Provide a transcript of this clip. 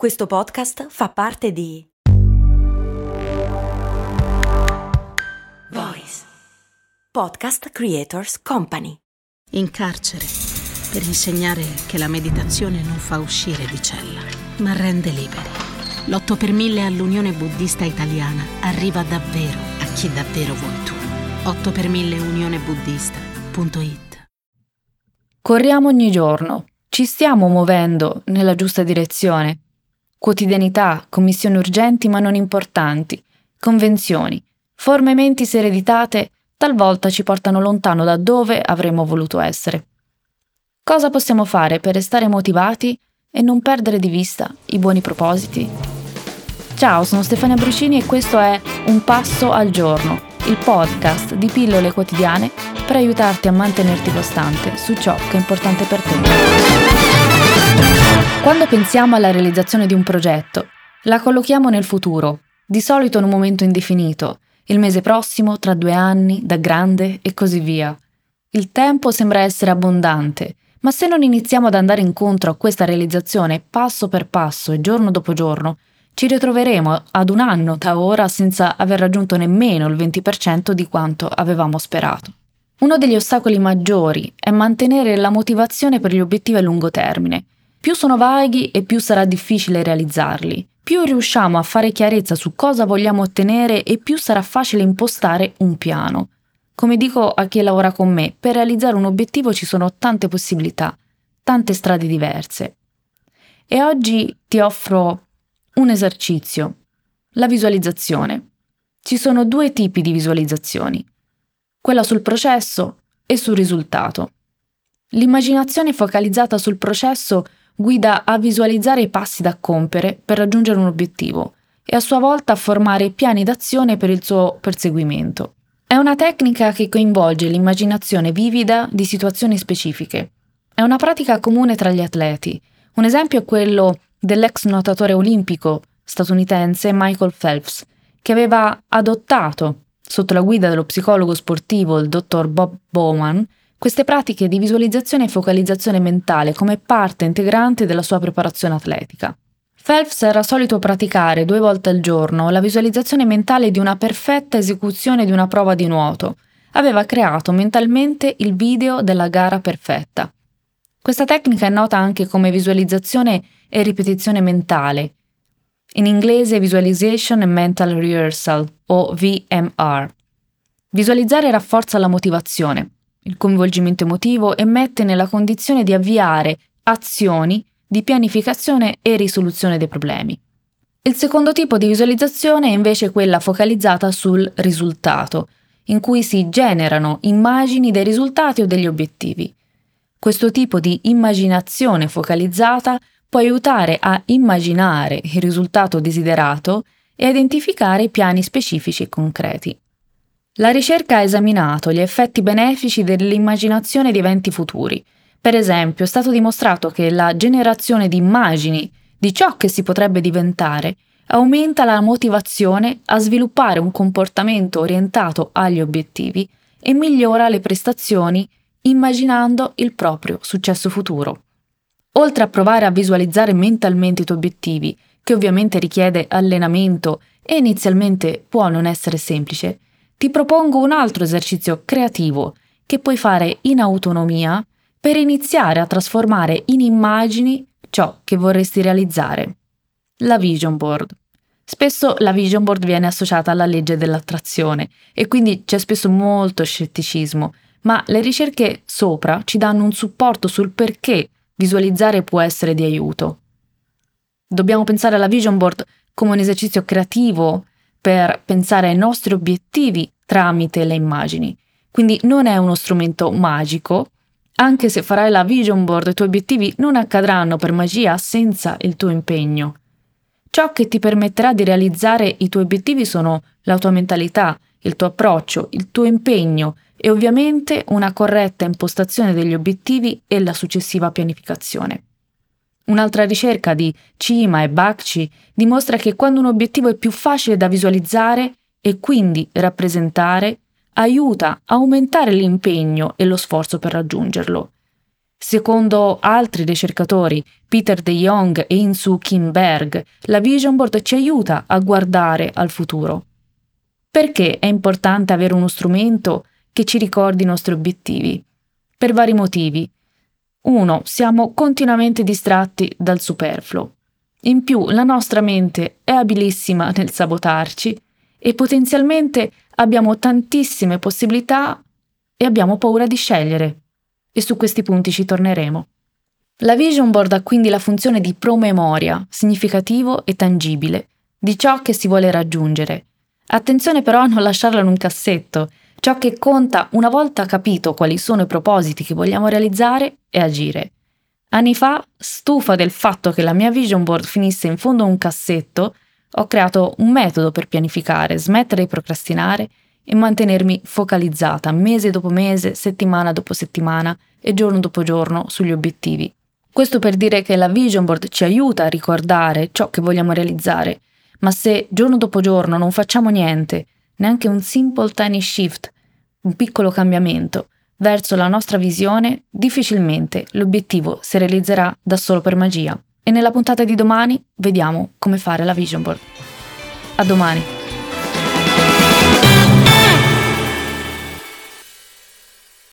Questo podcast fa parte di Voice Podcast Creators Company. In carcere per insegnare che la meditazione non fa uscire di cella, ma rende liberi. L'8 per 1000 all'Unione Buddista Italiana arriva davvero a chi davvero vuoi tu. 8 per 1000 unionebuddista.it Corriamo ogni giorno. Ci stiamo muovendo nella giusta direzione. Quotidianità, commissioni urgenti ma non importanti, convenzioni, forme mentis ereditate talvolta ci portano lontano da dove avremmo voluto essere. Cosa possiamo fare per restare motivati e non perdere di vista i buoni propositi? Ciao, sono Stefania Brucini e questo è Un passo al giorno, il podcast di pillole quotidiane per aiutarti a mantenerti costante su ciò che è importante per te. Quando pensiamo alla realizzazione di un progetto, la collochiamo nel futuro, di solito in un momento indefinito, il mese prossimo, tra due anni, da grande e così via. Il tempo sembra essere abbondante, ma se non iniziamo ad andare incontro a questa realizzazione passo per passo e giorno dopo giorno, ci ritroveremo ad un anno da ora senza aver raggiunto nemmeno il 20% di quanto avevamo sperato. Uno degli ostacoli maggiori è mantenere la motivazione per gli obiettivi a lungo termine, più sono vaghi e più sarà difficile realizzarli. Più riusciamo a fare chiarezza su cosa vogliamo ottenere e più sarà facile impostare un piano. Come dico a chi lavora con me, per realizzare un obiettivo ci sono tante possibilità, tante strade diverse. E oggi ti offro un esercizio, la visualizzazione. Ci sono due tipi di visualizzazioni, quella sul processo e sul risultato. L'immaginazione focalizzata sul processo guida a visualizzare i passi da compiere per raggiungere un obiettivo e a sua volta a formare piani d'azione per il suo perseguimento. È una tecnica che coinvolge l'immaginazione vivida di situazioni specifiche. È una pratica comune tra gli atleti. Un esempio è quello dell'ex nuotatore olimpico statunitense Michael Phelps, che aveva adottato, sotto la guida dello psicologo sportivo il dottor Bob Bowman, queste pratiche di visualizzazione e focalizzazione mentale come parte integrante della sua preparazione atletica. Phelps era solito praticare due volte al giorno la visualizzazione mentale di una perfetta esecuzione di una prova di nuoto. Aveva creato mentalmente il video della gara perfetta. Questa tecnica è nota anche come visualizzazione e ripetizione mentale, in inglese Visualization and Mental Rehearsal o VMR. Visualizzare rafforza la motivazione, il coinvolgimento emotivo e mette nella condizione di avviare azioni di pianificazione e risoluzione dei problemi. Il secondo tipo di visualizzazione è invece quella focalizzata sul risultato, in cui si generano immagini dei risultati o degli obiettivi. Questo tipo di immaginazione focalizzata può aiutare a immaginare il risultato desiderato e a identificare piani specifici e concreti. La ricerca ha esaminato gli effetti benefici dell'immaginazione di eventi futuri. Per esempio, è stato dimostrato che la generazione di immagini di ciò che si potrebbe diventare aumenta la motivazione a sviluppare un comportamento orientato agli obiettivi e migliora le prestazioni immaginando il proprio successo futuro. Oltre a provare a visualizzare mentalmente i tuoi obiettivi, che ovviamente richiede allenamento e inizialmente può non essere semplice, ti propongo un altro esercizio creativo che puoi fare in autonomia per iniziare a trasformare in immagini ciò che vorresti realizzare. La vision board. Spesso la vision board viene associata alla legge dell'attrazione e quindi c'è spesso molto scetticismo, ma le ricerche sopra ci danno un supporto sul perché visualizzare può essere di aiuto. Dobbiamo pensare alla vision board come un esercizio creativo per pensare ai nostri obiettivi tramite le immagini. Quindi non è uno strumento magico, anche se farai la vision board, i tuoi obiettivi non accadranno per magia senza il tuo impegno. Ciò che ti permetterà di realizzare i tuoi obiettivi sono la tua mentalità, il tuo approccio, il tuo impegno e ovviamente una corretta impostazione degli obiettivi e la successiva pianificazione. Un'altra ricerca di Cima e Bakci dimostra che quando un obiettivo è più facile da visualizzare e quindi rappresentare, aiuta a aumentare l'impegno e lo sforzo per raggiungerlo. Secondo altri ricercatori, Peter De Jong e Insu Kim Berg, la vision board ci aiuta a guardare al futuro. Perché è importante avere uno strumento che ci ricordi i nostri obiettivi? Per vari motivi. Uno, siamo continuamente distratti dal superfluo. In più, la nostra mente è abilissima nel sabotarci e potenzialmente abbiamo tantissime possibilità e abbiamo paura di scegliere e su questi punti ci torneremo. La vision board ha quindi la funzione di promemoria, significativo e tangibile, di ciò che si vuole raggiungere. Attenzione però a non lasciarla in un cassetto, ciò che conta una volta capito quali sono i propositi che vogliamo realizzare e agire. Anni fa, stufa del fatto che la mia vision board finisse in fondo a un cassetto, ho creato un metodo per pianificare, smettere di procrastinare e mantenermi focalizzata mese dopo mese, settimana dopo settimana e giorno dopo giorno sugli obiettivi. Questo per dire che la vision board ci aiuta a ricordare ciò che vogliamo realizzare, ma se giorno dopo giorno non facciamo niente, neanche un simple tiny shift, un piccolo cambiamento verso la nostra visione, difficilmente l'obiettivo si realizzerà da solo per magia. E nella puntata di domani vediamo come fare la vision board. A domani!